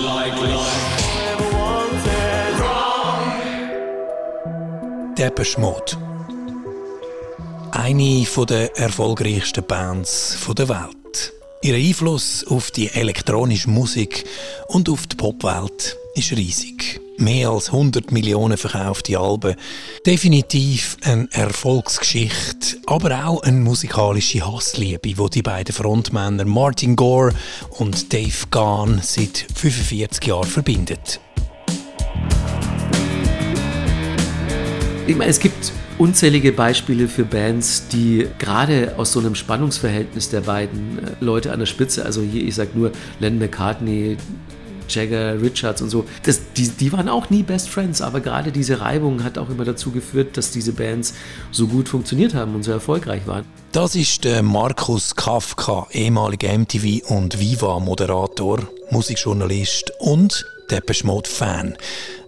life. Depeche Mode. Eine der erfolgreichsten Bands der Welt. Ihr Einfluss auf die elektronische Musik und auf die Popwelt ist riesig. Mehr als 100 Millionen verkaufte Alben. Definitiv eine Erfolgsgeschichte, aber auch eine musikalische Hassliebe, wo die beiden Frontmänner Martin Gore und Dave Gahan seit 45 Jahren verbindet. Ich meine, es gibt unzählige Beispiele für Bands, die gerade aus so einem Spannungsverhältnis der beiden äh, Leute an der Spitze, also hier, ich sag nur Len McCartney, Jagger, Richards und so, das, die, die waren auch nie Best Friends, aber gerade diese Reibung hat auch immer dazu geführt, dass diese Bands so gut funktioniert haben und so erfolgreich waren. Das ist der Markus Kafka, ehemaliger MTV und Viva-Moderator, Musikjournalist und Depeche Mode-Fan.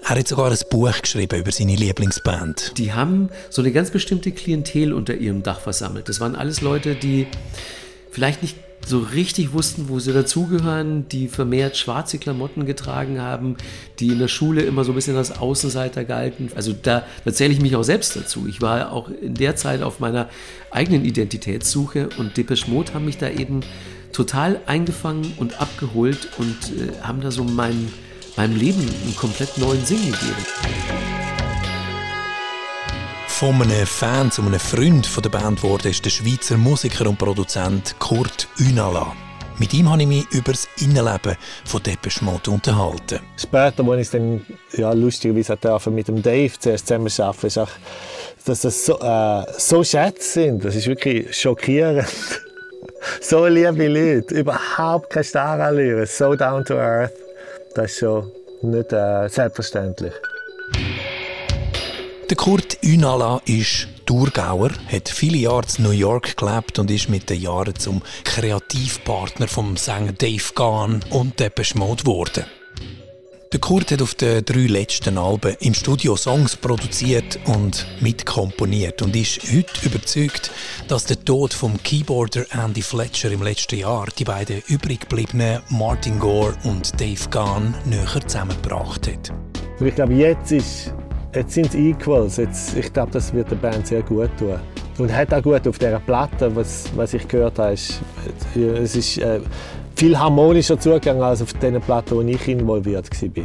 Er hat sogar ein Buch geschrieben über seine Lieblingsband. Die haben so eine ganz bestimmte Klientel unter ihrem Dach versammelt. Das waren alles Leute, die vielleicht nicht so richtig wussten, wo sie dazugehören, die vermehrt schwarze Klamotten getragen haben, die in der Schule immer so ein bisschen als Außenseiter galten. Also da, da zähle ich mich auch selbst dazu. Ich war auch in der Zeit auf meiner eigenen Identitätssuche und Depeche Mode haben mich da eben total eingefangen und abgeholt und äh, haben da so meinen meinem Leben einen komplett neuen Sinn gegeben. Von einem Fan zu einem Freund von der Band wurde ist der Schweizer Musiker und Produzent Kurt Unala. Mit ihm habe ich mich über das Innenleben von Depeche Mode unterhalten. Später, als ich dann ja, lustigerweise mit dem Dave zuerst zusammen arbeiten ist auch, dass das so, äh, so Schätze sind. Das ist wirklich schockierend. so liebe Leute, überhaupt keine Starallüre, so down to earth. Das ist schon nicht äh, selbstverständlich. Der Kurt Unala ist Thurgauer, hat viele Jahre in New York gelebt und ist mit den Jahren zum Kreativpartner vom Sänger Dave Gahan und Depeche Mode geworden. Der Kurt hat auf den drei letzten Alben im Studio Songs produziert und mitkomponiert und ist heute überzeugt, dass der Tod vom Keyboarder Andy Fletcher im letzten Jahr die beiden übrig gebliebenen Martin Gore und Dave Gahan näher zusammengebracht hat. Ich glaube, jetzt, ist, jetzt sind es Equals. Jetzt, ich glaube, das wird der Band sehr gut tun. Und hat auch gut auf dieser Platte, was, was ich gehört habe, ist, es ist äh, viel harmonischer zugegangen als auf den Platten, wo ich involviert war.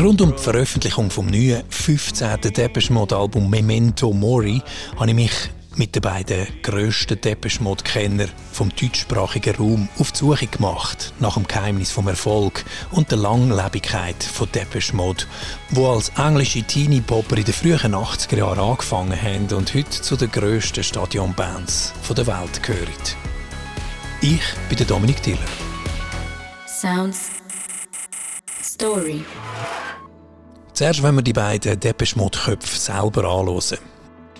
Rund um die Veröffentlichung vom neuen 15. Depeche Mode Album Memento Mori habe ich mich mit den beiden grössten Depeche Mode Kenner vom deutschsprachigen Raum auf die Suche gemacht nach dem Geheimnis vom Erfolg und der Langlebigkeit von Depeche Mode, wo als englische Teenie-Popper in den frühen 80er Jahren angefangen haben und heute zu den grössten Stadionbands der Welt gehören. Ich bin der Dominik Diller. Sounds Story. Zuerst wenn wir die beiden Depeche Mode Köpfe selber anschauen.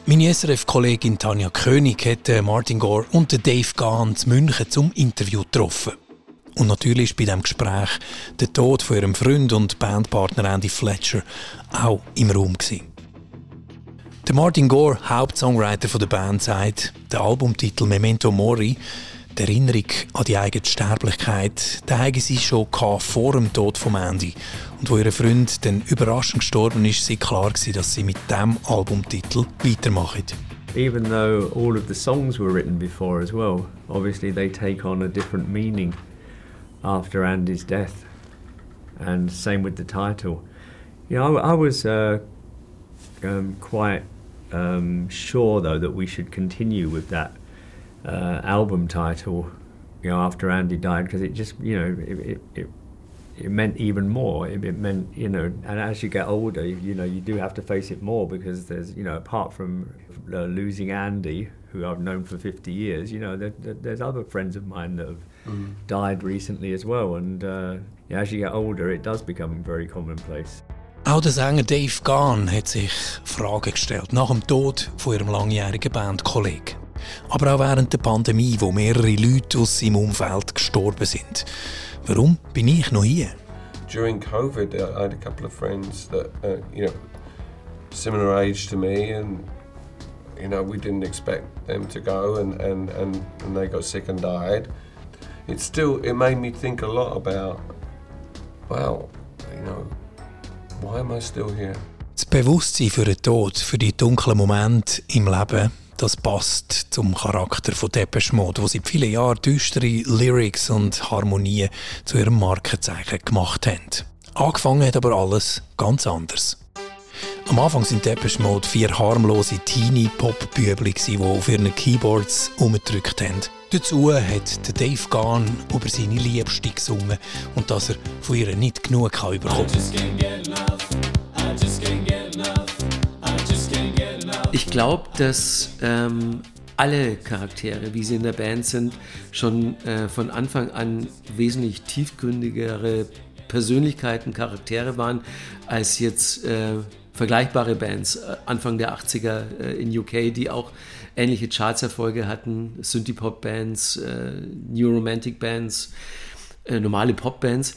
Meine SRF-Kollegin Tanja König hat Martin Gore und Dave Gahan zu München zum Interview getroffen. Und natürlich ist bei diesem Gespräch der Tod von ihrem Freund und Bandpartner Andy Fletcher auch im Raum. Der Martin Gore, Hauptsongwriter der Band, sagt, der Albumtitel Memento Mori die Erinnerung an die eigene Sterblichkeit, da haben sie schon vor dem Tod von Andy. Und wo ihr Freund dann überraschend gestorben ist, war klar, gewesen, dass sie mit diesem Albumtitel weitermachen. Even though all of the songs were written before as well, obviously they take on a different meaning after Andy's death. And same with the title. You know, I, I was uh, um, quite um, sure though that we should continue with that uh, album title, you know, after Andy died, because it just, you know, it, it, it, it meant even more. It, it, meant, you know, and as you get older, you know, you do have to face it more because there's, you know, apart from uh, losing Andy, who I've known for 50 years, you know, there, there, there's other friends of mine that have mm. died recently as well. And uh, yeah, as you get older, it does become very commonplace. Auch der Sänger Dave Gahan hat sich Fragen gestellt nach dem Tod von ihrem langjährigen Bandkollegen. Aber auch während der Pandemie, wo mehrere Leute aus seinem Umfeld gestorben sind. Warum bin ich noch hier? During COVID, I had a couple of friends that, uh, you know, similar age to me, and you know, we didn't expect them to go, and, and, and, and they got sick and died. It still it made me think a lot about, well, you know, why am I still here? Das Bewusstsein für den Tod, für die dunklen Momente im Leben, das passt zum Charakter von Depeche Mode, wo seit vielen Jahren düstere Lyrics und Harmonien zu ihrem Markenzeichen gemacht haben. Angefangen hat aber alles ganz anders. Am Anfang sind Depeche Mode vier harmlose Teenie-Pop-Bübli, die auf ihren Keyboards umgedrückt haben. Dazu hat Dave Gahn über seine Liebste gesungen und dass er von ihr nicht genug kann bekommen Ich glaube, dass ähm, alle Charaktere, wie sie in der Band sind, schon äh, von Anfang an wesentlich tiefgründigere Persönlichkeiten, Charaktere waren, als jetzt äh, vergleichbare Bands äh, Anfang der 80er äh, in UK, die auch ähnliche Chartserfolge hatten, Synthie-Pop-Bands, äh, New Romantic-Bands, äh, normale Pop-Bands.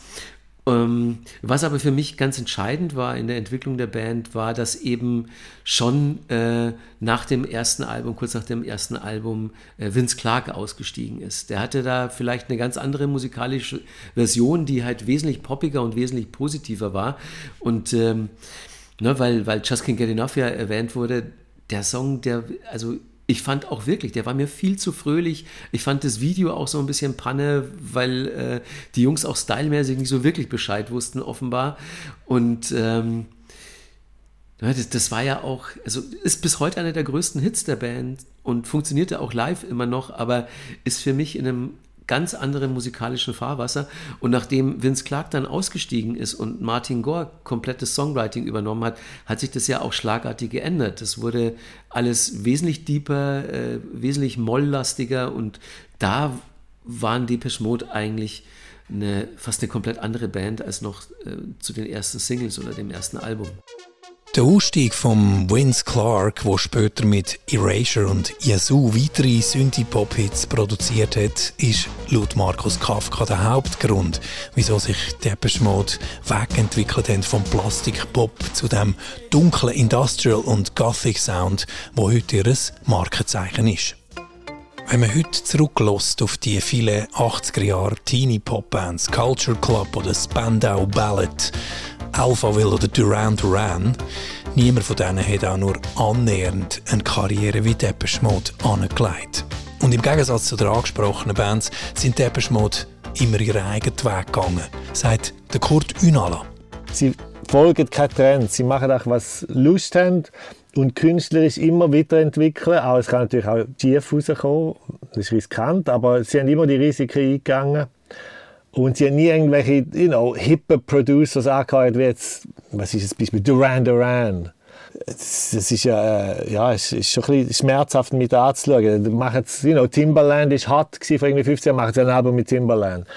Ähm, was aber für mich ganz entscheidend war in der Entwicklung der Band, war, dass eben schon äh, nach dem ersten Album, kurz nach dem ersten Album, äh, Vince Clark ausgestiegen ist. Der hatte da vielleicht eine ganz andere musikalische Version, die halt wesentlich poppiger und wesentlich positiver war. Und ähm, ne, weil, weil Just Can't Get Enough ja erwähnt wurde, der Song, der, also ich fand auch wirklich, der war mir viel zu fröhlich. Ich fand das Video auch so ein bisschen Panne, weil äh, die Jungs auch stylmäßig nicht so wirklich Bescheid wussten, offenbar. Und ähm, das, das, war ja auch, also ist bis heute einer der größten Hits der Band und funktionierte auch live immer noch, aber ist für mich in einem ganz anderen musikalischen Fahrwasser. Und nachdem Vince Clark dann ausgestiegen ist und Martin Gore komplettes Songwriting übernommen hat, hat sich das ja auch schlagartig geändert. Das wurde alles wesentlich deeper, äh, wesentlich molllastiger und da waren Depeche Mode eigentlich eine, fast eine komplett andere Band als noch äh, zu den ersten Singles oder dem ersten Album. Der Ausstieg von Vince Clark, der später mit Erasure und Yazoo weitere Synthie-Pop-Hits produziert hat, ist laut Markus Kafka der Hauptgrund, wieso sich Depeche Mode wegentwickelt hat vom Plastik-Pop zu dem dunklen Industrial- und Gothic-Sound, wo heute ihr Markenzeichen ist. Wenn man heute zurücklässt auf die vielen 80er Jahre Teenie-Pop-Bands, Culture Club oder Spandau Ballet, Alphaville oder Duran Duran, niemand von denen hat auch nur annähernd eine Karriere wie Depeche Mode angelegt. Und im Gegensatz zu den angesprochenen Bands sind Depeche Mode immer ihren eigenen Weg gegangen, sagt Kurt Unala. Sie folgen keinen Trend, sie machen auch was Lust haben und künstlerisch immer weiterentwickeln. Auch, es kann natürlich auch schief rauskommen, das ist riskant, aber sie haben immer die Risiken eingegangen. Und sie haben nie irgendwelche, you know, hippe Producers angehört, wie jetzt, was ist das Beispiel, Duran Duran. Das, das ist ja, äh, ja, es ist schon ein bisschen schmerzhaft mit anzuschauen. Die machen jetzt, you know, Timberland ist hot gewesen, vor irgendwie 15 Jahren, machen sie ein Album mit Timberland.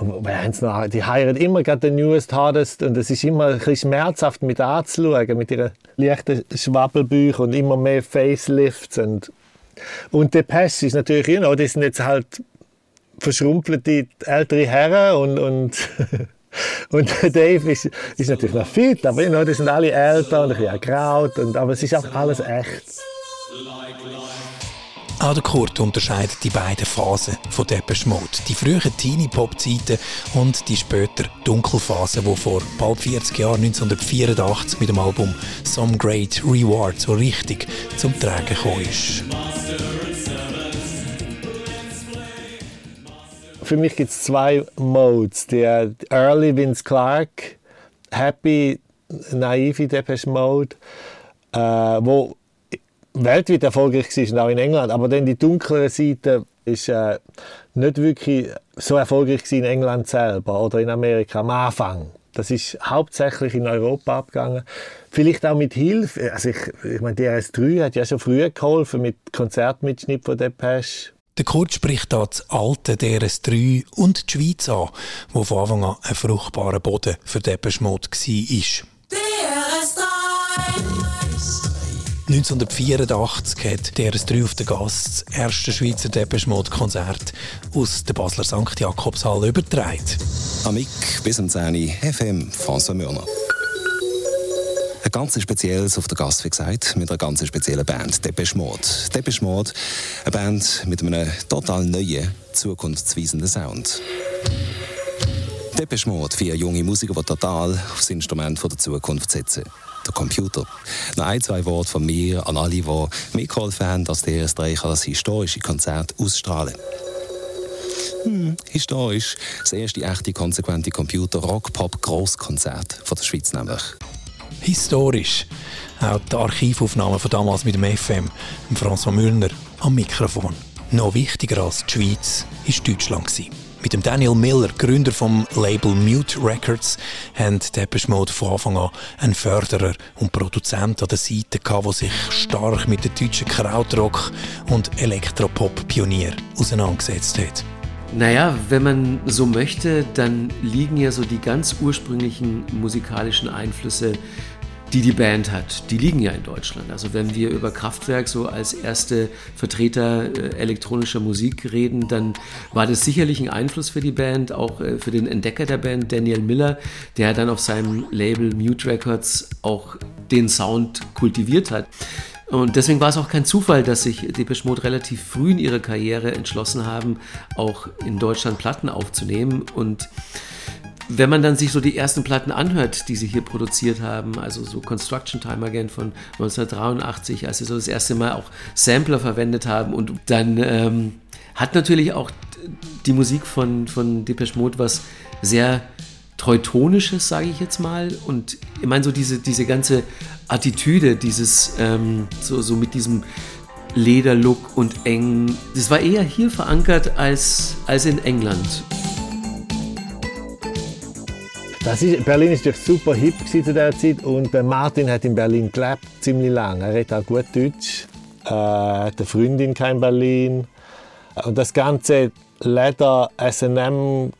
Noch, die heiraten immer gerade den Newest, Hardest und es ist immer ein bisschen schmerzhaft mit anzuschauen, mit ihren leichten Schwabbelbüchern und immer mehr Facelifts und und Depeche ist natürlich, you know, die sind jetzt halt verschrumpelte ältere Herren und, und, und Dave ist, ist natürlich noch fit, aber you know, die sind alle älter und ein bisschen ergraut, und, aber es ist auch alles echt. Auch der Kurt unterscheidet die beiden Phasen von Depeche Mode. Die frühen Teenie-Pop-Zeiten und die später Dunkelphase, die vor bald 40 Jahren, 1984, mit dem Album Some Great Reward so richtig zum Tragen gekommen ist. Für mich gibt es zwei Modes. Der Early Vince Clark, Happy, naive Depeche Mode, äh, wo weltweit erfolgreich war und auch in England. Aber dann die dunklere Seite ist äh, nicht wirklich so erfolgreich in England selber oder in Amerika am Anfang. Das ist hauptsächlich in Europa abgegangen. Vielleicht auch mit Hilfe. Also ich, ich meine, DRS3 hat ja schon früher geholfen mit Konzertmitschnitt von Depeche. Der Kurt spricht hier das alte DRS3 und die Schweiz an, wo von Anfang an ein fruchtbarer Boden für Depeche Mode war. DRS3 1984 hat DRS3 auf der Gast das erste Schweizer Depeche Mode Konzert aus der Basler St. Jakobshalle übertragen. Amik bis um 10 FM François Mürner. Ganz Spezielles auf der Gast, wie gesagt, mit einer ganz speziellen Band, Depeche Mode. Depeche Mode, eine Band mit einem total neuen, zukunftsweisenden Sound. Depeche Mode, vier junge Musiker, die total auf das Instrument der Zukunft setzen. Der Computer. Noch ein, zwei Worte von mir an alle, die mitgeholfen haben, dass der erste Reich das historische Konzert ausstrahlen. Hm, historisch. Das erste echte konsequente Computer-Rock-Pop-Grosskonzert der Schweiz nämlich. Historisch. Auch die Archivaufnahmen von damals mit dem FM, dem François Müllner, am Mikrofon. Noch wichtiger als die Schweiz war Deutschland. Mit dem Daniel Miller, Gründer vom Label Mute Records, haben Depeche Mode von Anfang an einen Förderer und Produzent an der Seite gehabt, der sich stark mit den deutschen Krautrock- und Elektropop-Pionier auseinandergesetzt hat. Naja, wenn man so möchte, dann liegen ja so die ganz ursprünglichen musikalischen Einflüsse die die Band hat, die liegen ja in Deutschland. Also wenn wir über Kraftwerk so als erste Vertreter äh, elektronischer Musik reden, dann war das sicherlich ein Einfluss für die Band, auch äh, für den Entdecker der Band, Daniel Miller, der dann auf seinem Label Mute Records auch den Sound kultiviert hat. Und deswegen war es auch kein Zufall, dass sich Depeche Mode relativ früh in ihrer Karriere entschlossen haben, auch in Deutschland Platten aufzunehmen und wenn man dann sich so die ersten Platten anhört, die sie hier produziert haben, also so Construction Time Again von 1983, als sie so das erste Mal auch Sampler verwendet haben und dann ähm, hat natürlich auch die Musik von, von Depeche Mode was sehr Teutonisches, sage ich jetzt mal. Und ich meine, so diese, diese ganze Attitüde, dieses, ähm, so, so mit diesem Lederlook und eng, das war eher hier verankert als, als in England. Ist, Berlin war super hip zu dieser Zeit und Martin hat in Berlin gelebt, ziemlich lange. Er redet auch gut Deutsch, äh, hat eine Freundin in Berlin. Und das ganze Leder S&M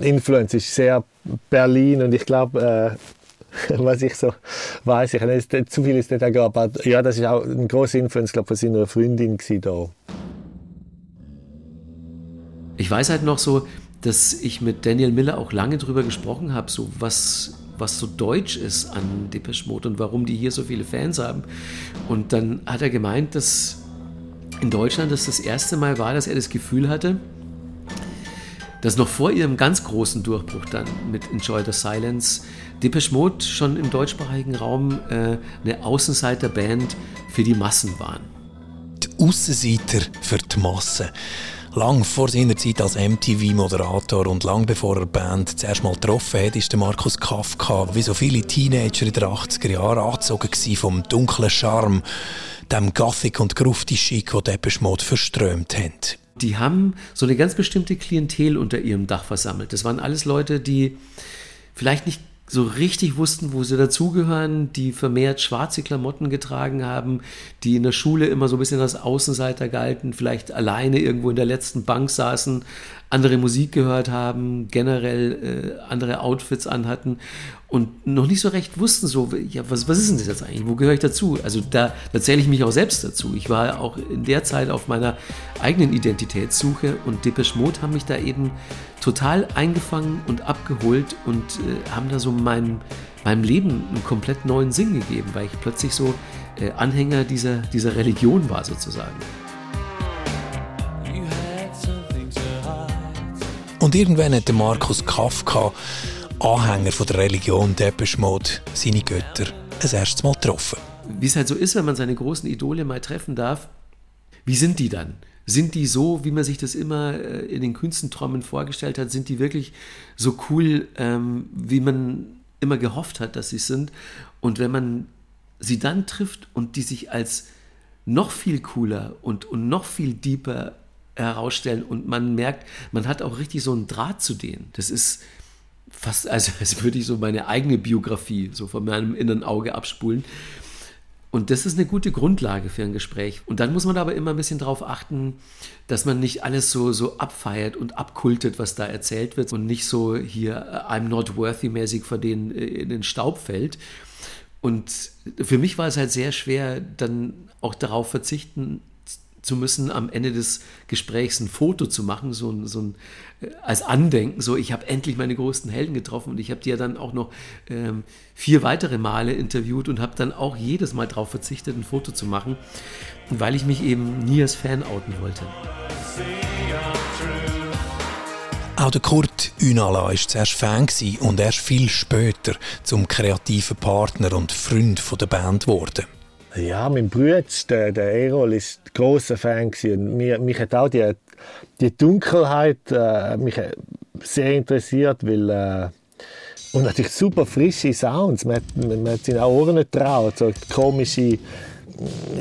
Influence ist sehr Berlin und ich glaube, äh, was ich so weiß, ich nicht, zu viel ist nicht egal, aber ja, das ist auch ein großer Influence glaub, von seiner Freundin da. Ich weiß halt noch so, dass ich mit Daniel Miller auch lange darüber gesprochen habe, so was, was so deutsch ist an Depeche Mode und warum die hier so viele Fans haben. Und dann hat er gemeint, dass in Deutschland das das erste Mal war, dass er das Gefühl hatte, dass noch vor ihrem ganz großen Durchbruch dann mit Enjoy the Silence Depeche Mode schon im deutschsprachigen Raum äh, eine Außenseiterband für die Massen waren. Die Außenseiter für die Massen. Lang vor seiner Zeit als MTV-Moderator und lang bevor er Band zuerst mal getroffen hat, ist der Markus Kafka, wie so viele Teenager in den 80er Jahren, angezogen vom dunklen Charme, dem Gothic und grufti Schick, den Depeche Mode verströmt haben. Die haben so eine ganz bestimmte Klientel unter ihrem Dach versammelt. Das waren alles Leute, die vielleicht nicht so richtig wussten, wo sie dazugehören, die vermehrt schwarze Klamotten getragen haben, die in der Schule immer so ein bisschen als Außenseiter galten, vielleicht alleine irgendwo in der letzten Bank saßen, andere Musik gehört haben, generell äh, andere Outfits anhatten und noch nicht so recht wussten, so, ja, was, was ist denn das jetzt eigentlich? Wo gehöre ich dazu? Also da, da zähle ich mich auch selbst dazu. Ich war auch in der Zeit auf meiner eigenen Identitätssuche und Depeche Mode haben mich da eben total eingefangen und abgeholt und äh, haben da so meinem, meinem Leben einen komplett neuen Sinn gegeben, weil ich plötzlich so äh, Anhänger dieser, dieser Religion war sozusagen. Und irgendwann hat Markus Kafka, Anhänger von der Religion Depeche Mode, seine Götter ein erstes Mal getroffen. Wie es halt so ist, wenn man seine großen Idole mal treffen darf, wie sind die dann? Sind die so, wie man sich das immer äh, in den Künstenträumen vorgestellt hat? Sind die wirklich so cool, ähm, wie man immer gehofft hat, dass sie sind? Und wenn man sie dann trifft und die sich als noch viel cooler und, und noch viel deeper herausstellen und man merkt, man hat auch richtig so einen Draht zu denen. Das ist fast, also als würde ich so meine eigene Biografie so von meinem inneren Auge abspulen. Und das ist eine gute Grundlage für ein Gespräch. Und dann muss man aber immer ein bisschen darauf achten, dass man nicht alles so, so abfeiert und abkultet, was da erzählt wird und nicht so hier I'm not worthy mäßig vor denen äh, in den Staub fällt. Und für mich war es halt sehr schwer, dann auch darauf verzichten zu müssen, am Ende des Gesprächs ein Foto zu machen, so ein, so ein äh, als Andenken, so ich habe endlich meine größten Helden getroffen und ich habe die ja dann auch noch ähm, vier weitere Male interviewt und habe dann auch jedes Mal darauf verzichtet, ein Foto zu machen, weil ich mich eben nie als Fan outen wollte. Auch der Kurt Ünala war zuerst Fan und erst viel später zum kreativen Partner und Freund der Band geworden. Ja, mein Bruder, der, der Erol, ist ein grosser Fan. Und mich, mich hat auch die, die Dunkelheit äh, mich sehr interessiert, weil äh, und natürlich super frische Sounds. Man, man, man hat seine Ohren nicht traut, so komische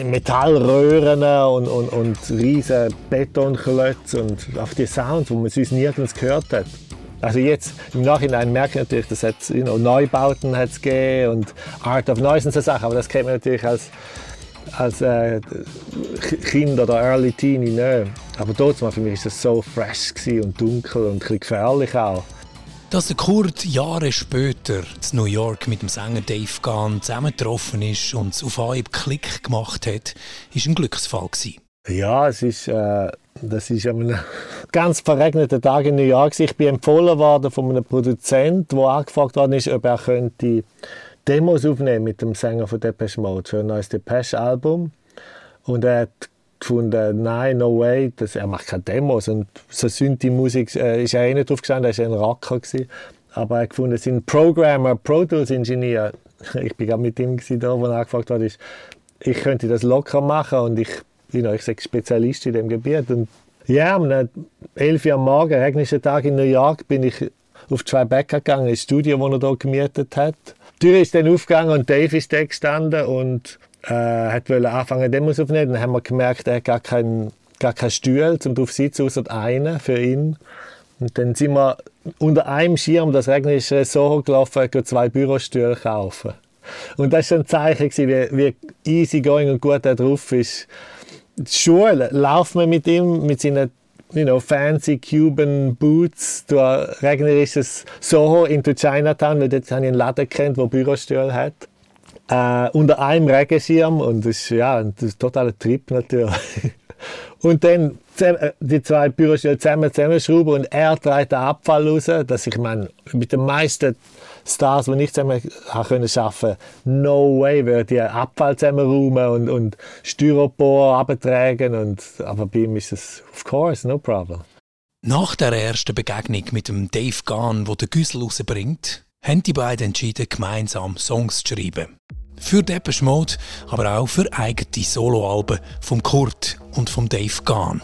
Metallröhren und, und, und riesige Betonklötze und auch die Sounds, die man sonst nirgends gehört hat. Also jetzt im Nachhinein merke ich natürlich, dass es you know, Neubauten hat's gegeben und Art of Noise und so Sachen, aber das kennt man natürlich als, als äh, Kind oder Early Teenie nicht. Aber dort für mich war das so fresh und dunkel und ein gefährlich auch. Dass der Kurt Jahre später in New York mit dem Sänger Dave Gahn zusammengetroffen ist und es auf Anhieb Klick gemacht hat, war ein Glücksfall. Gewesen. Ja, es ist, äh, das ist einem ganz verregneten Tag in New York. Ich bin empfohlen worden von einem Produzent, der angefragt worden ist, ob er könnte Demos aufnehmen mit dem Sänger von Depeche Mode für ein neues Depeche-Album. Und er hat gefunden, nein, no way, das, er macht keine Demos. Und so Synthi-Musik äh, ist er eh nicht drauf gestanden, er war ein Racker. Gewesen. Aber er hat gefunden, sein Programmer, Pro Tools Ingenieur, ich war gerade mit ihm da, wo er angefragt hat, ich könnte das locker machen und ich bin, ich sage, Spezialist in dem Gebiet. Und ja, am 11 Uhr am Morgen, regnischen Tag in New York, bin ich auf zwei Bäcker gegangen, ins Studio, das er hier gemietet hat. Die Tür ist dann aufgegangen und Dave ist da gestanden und äh, hat anfangen Demos aufzunehmen. Dann haben wir gemerkt, er hat gar keinen gar kein Stuhl zum drauf sitzen, außer einen für ihn. Und dann sind wir unter einem Schirm, das regnerische Soho gelaufen, zwei Bürostühle kaufen. Und das war ein Zeichen, wie, wie easy und gut er drauf ist. Schule, laufen wir mit ihm, mit seinen you know, fancy Cuban Boots durch regnerisches Soho into Chinatown, weil dort habe ich einen Laden kennt, der Bürostühle hat äh, unter einem Regenschirm und das ist, ja, ein totaler Trip natürlich. und dann die zwei Bürostühle zusammen zusammenschrauben und er trägt den Abfall raus, dass ich meine, mit den meisten Stars, die ich zusammen können schaffen, no way würde die Abfall zusammenräumen und, und Styropor abtragen und aber bei ihm ist es of course no problem. Nach der ersten Begegnung mit dem Dave Gahn, der Güssel rausbringt, haben die beiden entschieden, gemeinsam Songs zu schreiben. Für Depeche Mode, aber auch für eigene Soloalben von Kurt und von Dave Gahn.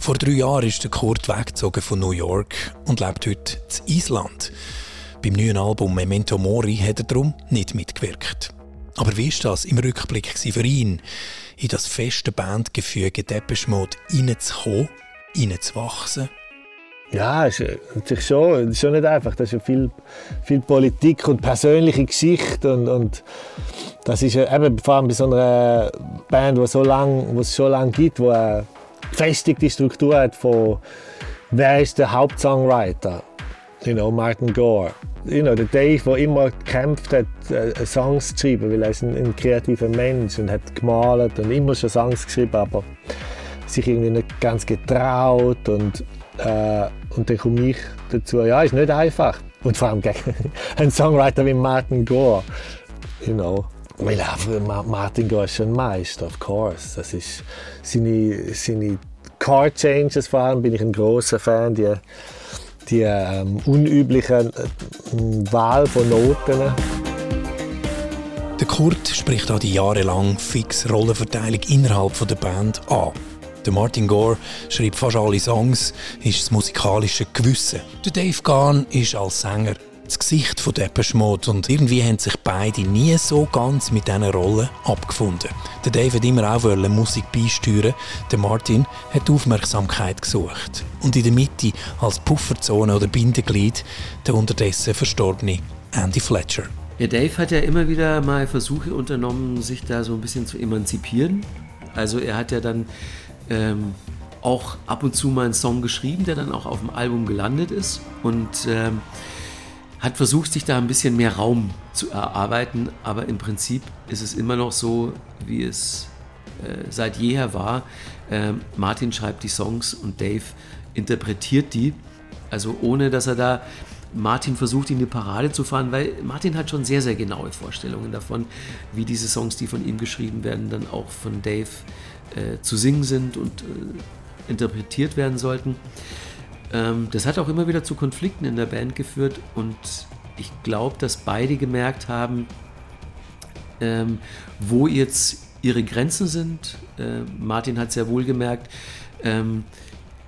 Vor drei Jahren ist der Kurt weggezogen von New York und lebt heute in Island. Beim neuen Album Memento Mori hat er darum nicht mitgewirkt. Aber wie ist das im Rückblick für ihn, in das feste Bandgefüge Depeche Mode reinzukommen, reinzuwachsen ja, ist natürlich schon, ist schon nicht einfach. Das ist ja viel, viel Politik und persönliche Geschichte und, und das ist eben vor allem bei so einer Band, die es schon lange gibt, die eine gefestigte Struktur hat von wer ist der Hauptsongwriter? You know, Martin Gore. You know, der Dave, der immer gekämpft hat, äh, Songs zu schreiben, weil er ist ein, ein kreativer Mensch und hat gemalt und immer schon Songs geschrieben, aber sich irgendwie nicht ganz getraut und äh, und dann komme ich dazu, ja, ist nicht einfach. Und vor allem gegen einen Songwriter wie Martin Gore. You know. Weil Martin Gore ist ein Meister, of course. Das ist seine, seine Chord Changes vor allem bin ich ein großer Fan. Die, die ähm, unübliche äh, Wahl von Noten. Der Kurt spricht auch die jahrelang fix Rollenverteilung innerhalb der Band an. Der Martin Gore schreibt fast alle Songs, ist das musikalische Gewissen. Der Dave Gahn ist als Sänger das Gesicht von Depeche Mode und irgendwie haben sich beide nie so ganz mit diesen Rollen abgefunden. Der hat immer auch Musik beisteuern, der Martin hat Aufmerksamkeit gesucht. Und in der Mitte als Pufferzone oder Bindeglied der unterdessen verstorbene Andy Fletcher. Ja, Dave hat ja immer wieder mal Versuche unternommen, sich da so ein bisschen zu emanzipieren. Also er hat ja dann ähm, auch ab und zu mal einen Song geschrieben, der dann auch auf dem Album gelandet ist und ähm, hat versucht, sich da ein bisschen mehr Raum zu erarbeiten, aber im Prinzip ist es immer noch so, wie es äh, seit jeher war. Ähm, Martin schreibt die Songs und Dave interpretiert die. Also ohne, dass er da Martin versucht, in die Parade zu fahren, weil Martin hat schon sehr, sehr genaue Vorstellungen davon, wie diese Songs, die von ihm geschrieben werden, dann auch von Dave äh, zu singen sind und äh, interpretiert werden sollten. Ähm, das hat auch immer wieder zu Konflikten in der Band geführt und ich glaube, dass beide gemerkt haben, ähm, wo jetzt ihre Grenzen sind. Äh, Martin hat sehr wohl gemerkt, ähm,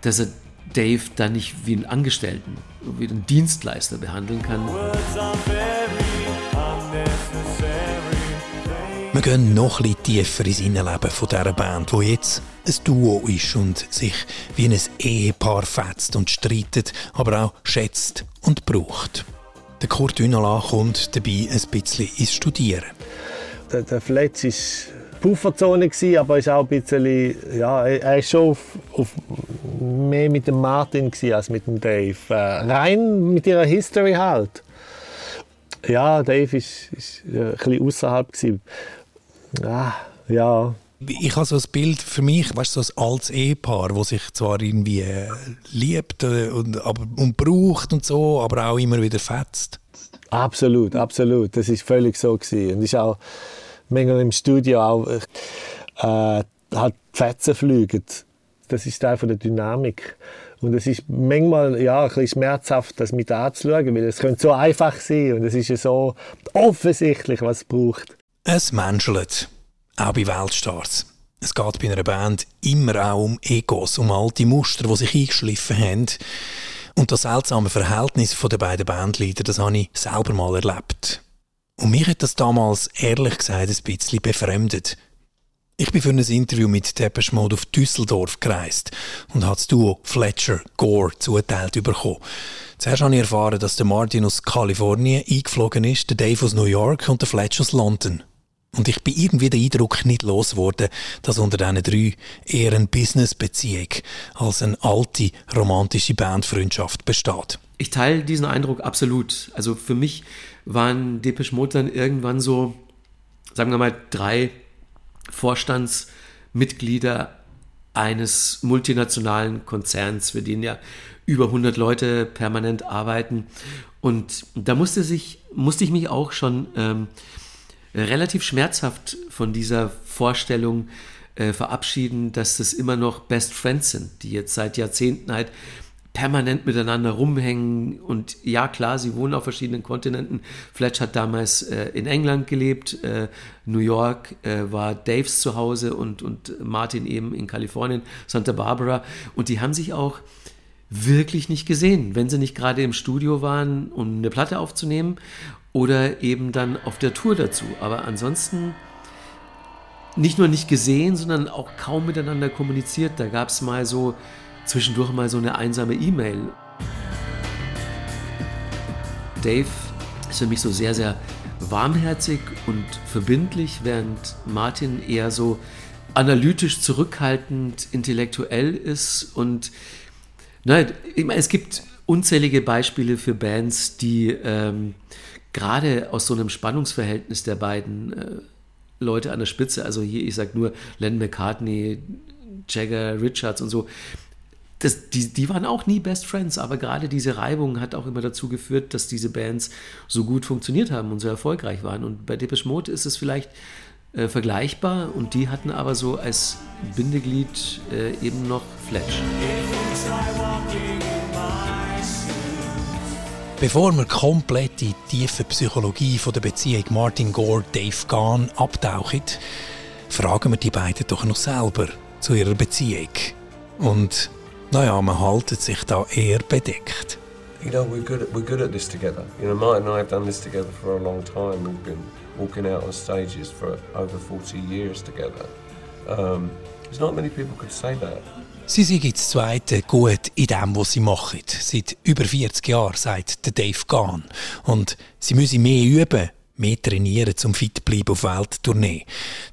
dass er Dave da nicht wie einen Angestellten, wie einen Dienstleister behandeln kann. Wir gehen noch ein tiefer ins Innenleben von dieser Band, wo jetzt ein Duo ist und sich wie ein Ehepaar fetzt und streitet, aber auch schätzt und braucht. Der KurtÜnala kommt dabei ein bisschen ins Studieren. Der, der Fletch war Pufferzone, aber ist auch ein bisschen, ja, er ist schon auf, auf mehr mit dem Martin als mit dem Dave. Äh, rein mit ihrer History halt. Ja, Dave ist, ist äh, ein bisschen außerhalb Ah, ja. Ich habe so ein Bild für mich, weißt du, so ein altes Ehepaar, das sich zwar irgendwie äh, liebt äh, und, aber, und braucht und so, aber auch immer wieder fetzt. Absolut, absolut. Das ist völlig so gewesen. Und ist auch manchmal im Studio auch äh, halt Fetzen fliegen. Das ist Teil von der Dynamik. Und es ist manchmal ja, ein bisschen schmerzhaft, das mit anzuschauen, weil es könnte so einfach sein und es ist ja so offensichtlich, was es braucht. Es menschelt, auch bei Weltstars. Es geht bei einer Band immer auch um Egos, um alte Muster, die sich eingeschliffen haben. Und das seltsame Verhältnis der beiden Bandleader, das habe ich selber mal erlebt. Und mich hat das damals, ehrlich gesagt, ein bisschen befremdet. Ich bin für ein Interview mit Depeche Mode auf Düsseldorf gereist und habe das Duo Fletcher Gore zuteilt bekommen. Zuerst habe ich erfahren, dass der Martin aus Kalifornien eingeflogen ist, der Dave aus New York und der Fletcher aus London. Und ich bin irgendwie den Eindruck nicht losgeworden, dass unter diesen drei eher eine Business-Beziehung als eine alte romantische Bandfreundschaft besteht. Ich teile diesen Eindruck absolut. Also für mich waren Depeche Mode dann irgendwann so, sagen wir mal, drei Vorstandsmitglieder eines multinationalen Konzerns, für den ja über 100 Leute permanent arbeiten. Und da musste, sich, musste ich mich auch schon ähm, relativ schmerzhaft von dieser Vorstellung äh, verabschieden, dass das immer noch Best Friends sind, die jetzt seit Jahrzehnten halt permanent miteinander rumhängen. Und ja, klar, sie wohnen auf verschiedenen Kontinenten. Fletch hat damals äh, in England gelebt, äh, New York äh, war Daves Zuhause und, und Martin eben in Kalifornien, Santa Barbara. Und die haben sich auch wirklich nicht gesehen, wenn sie nicht gerade im Studio waren, um eine Platte aufzunehmen oder eben dann auf der Tour dazu. Aber ansonsten nicht nur nicht gesehen, sondern auch kaum miteinander kommuniziert. Da gab es mal so zwischendurch mal so eine einsame E-Mail. Dave ist für mich so sehr, sehr warmherzig und verbindlich, während Martin eher so analytisch zurückhaltend, intellektuell ist. Und nein, es gibt unzählige Beispiele für Bands, die ähm, gerade aus so einem Spannungsverhältnis der beiden äh, Leute an der Spitze, also hier, ich sag nur Len McCartney, Jagger, Richards und so, das, die, die waren auch nie Best Friends, aber gerade diese Reibung hat auch immer dazu geführt, dass diese Bands so gut funktioniert haben und so erfolgreich waren. Und bei Depeche Mode ist es vielleicht äh, vergleichbar und die hatten aber so als Bindeglied äh, eben noch Flash. Bevor wir komplett in die tiefe Psychologie von der Beziehung Martin Gore-Dave Gahn abtauchen, fragen wir die beiden doch noch selber zu ihrer Beziehung. Und naja, man haltet sich da eher bedeckt. You know, we're good, at, we're good at this together. You know, Martin and I have done this together for a long time. We've been walking out on stages for over 40 years together. Um, there's not many people could say that. Sie sind das Zweite gut in dem, was sie machen. Seit über 40 Jahren, sagt der Dave Gahn. Und sie müssen mehr üben, mehr trainieren, um fit zu bleiben auf Welttournee.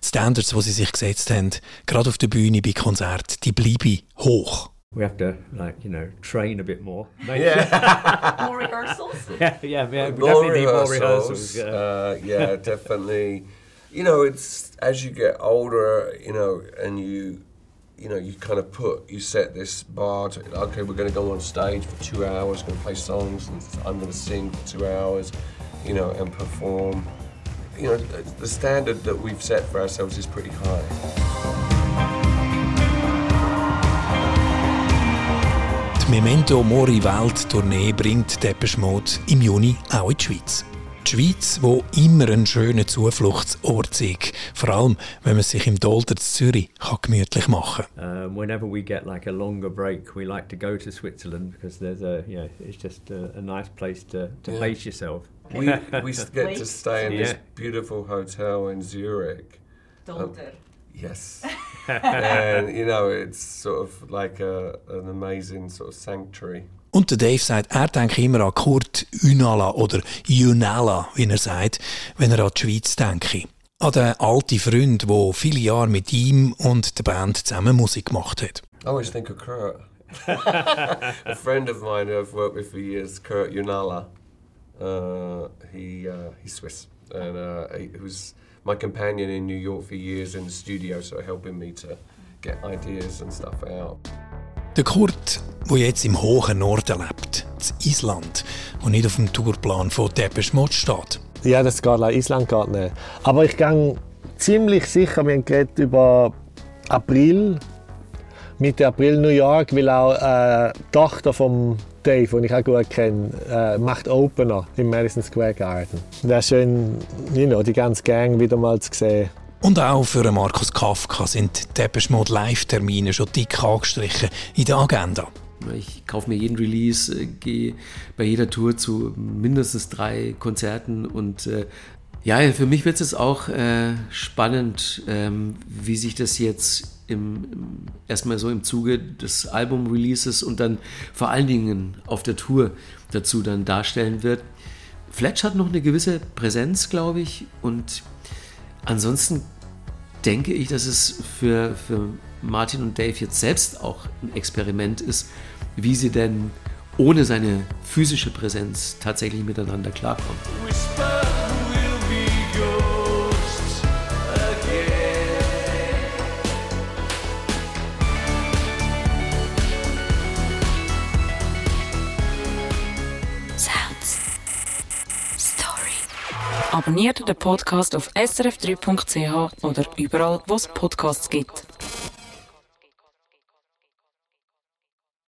Die Standards, die sie sich gesetzt haben, gerade auf der Bühne bei Konzerten, die bleiben hoch. We have to, like, you know, train a bit more. Yeah. More rehearsals? yeah, yeah, yeah. We more definitely need more rehearsals. rehearsals. Yeah. Uh, yeah, definitely. you know, it's as you get older, you know, and you, you know, you kind of put, you set this bar to, okay, we're going to go on stage for two hours, going to play songs, and I'm going to sing for two hours, you know, and perform. You know, the standard that we've set for ourselves is pretty high. Memento Mori Welttournee bringt Depeche Mode im Juni auch in die Schweiz. Die Schweiz, wo immer ein schöner Zufluchtsort ist, vor allem wenn man sich im Dolder zu Zürich kann gemütlich machen Um, whenever we get like a longer break, we like to go to Switzerland because there's a, you know, it's just a, a nice place to, to Yeah. base yourself. We, we get to stay in this beautiful hotel in Zurich. Dolder. Yes. and, you know, it's sort of like a, an amazing sort of sanctuary. Und der Dave sagt, er denkt immer an Kurt Unala oder Junala, wie er sagt, wenn er an die Schweiz denke. An den alten Freund, der viele Jahre mit ihm und der Band zusammen Musik gemacht hat. I always think of Kurt. a friend of mine who I've worked with for years, Kurt Unala. Uh, he uh, he's Swiss, and uh, he was my companion in New York for years in the studio, so helping me to get ideas and stuff out. Der Kurt, der jetzt im hohen Norden lebt, in Island, und nicht auf dem Tourplan von Depeche Mode steht. Ja, das geht nach Island geht nicht. Aber ich gehe ziemlich sicher, wir haben über April, Mitte April New York, weil auch äh, die Tochter von Dave, die ich auch gut kenne, äh, macht Opener im Madison Square Garden. Wäre schön, you know, die ganze Gang wieder mal zu sehen. Und auch für Markus Kafka sind Depeche Mode Live-Termine schon dick angestrichen in der Agenda. Ich kaufe mir jeden Release, äh, gehe bei jeder Tour zu mindestens drei Konzerten und äh, ja, für mich wird es auch äh, spannend, ähm, wie sich das jetzt im, im, erstmal so im Zuge des Album-Releases und dann vor allen Dingen auf der Tour dazu dann darstellen wird. Fletch hat noch eine gewisse Präsenz, glaube ich, und ansonsten denke ich, dass es für, für Martin und Dave jetzt selbst auch ein Experiment ist, wie sie denn ohne seine physische Präsenz tatsächlich miteinander klarkommen. Whisper Abonniert den Podcast auf srf3.ch oder überall, wo es Podcasts gibt.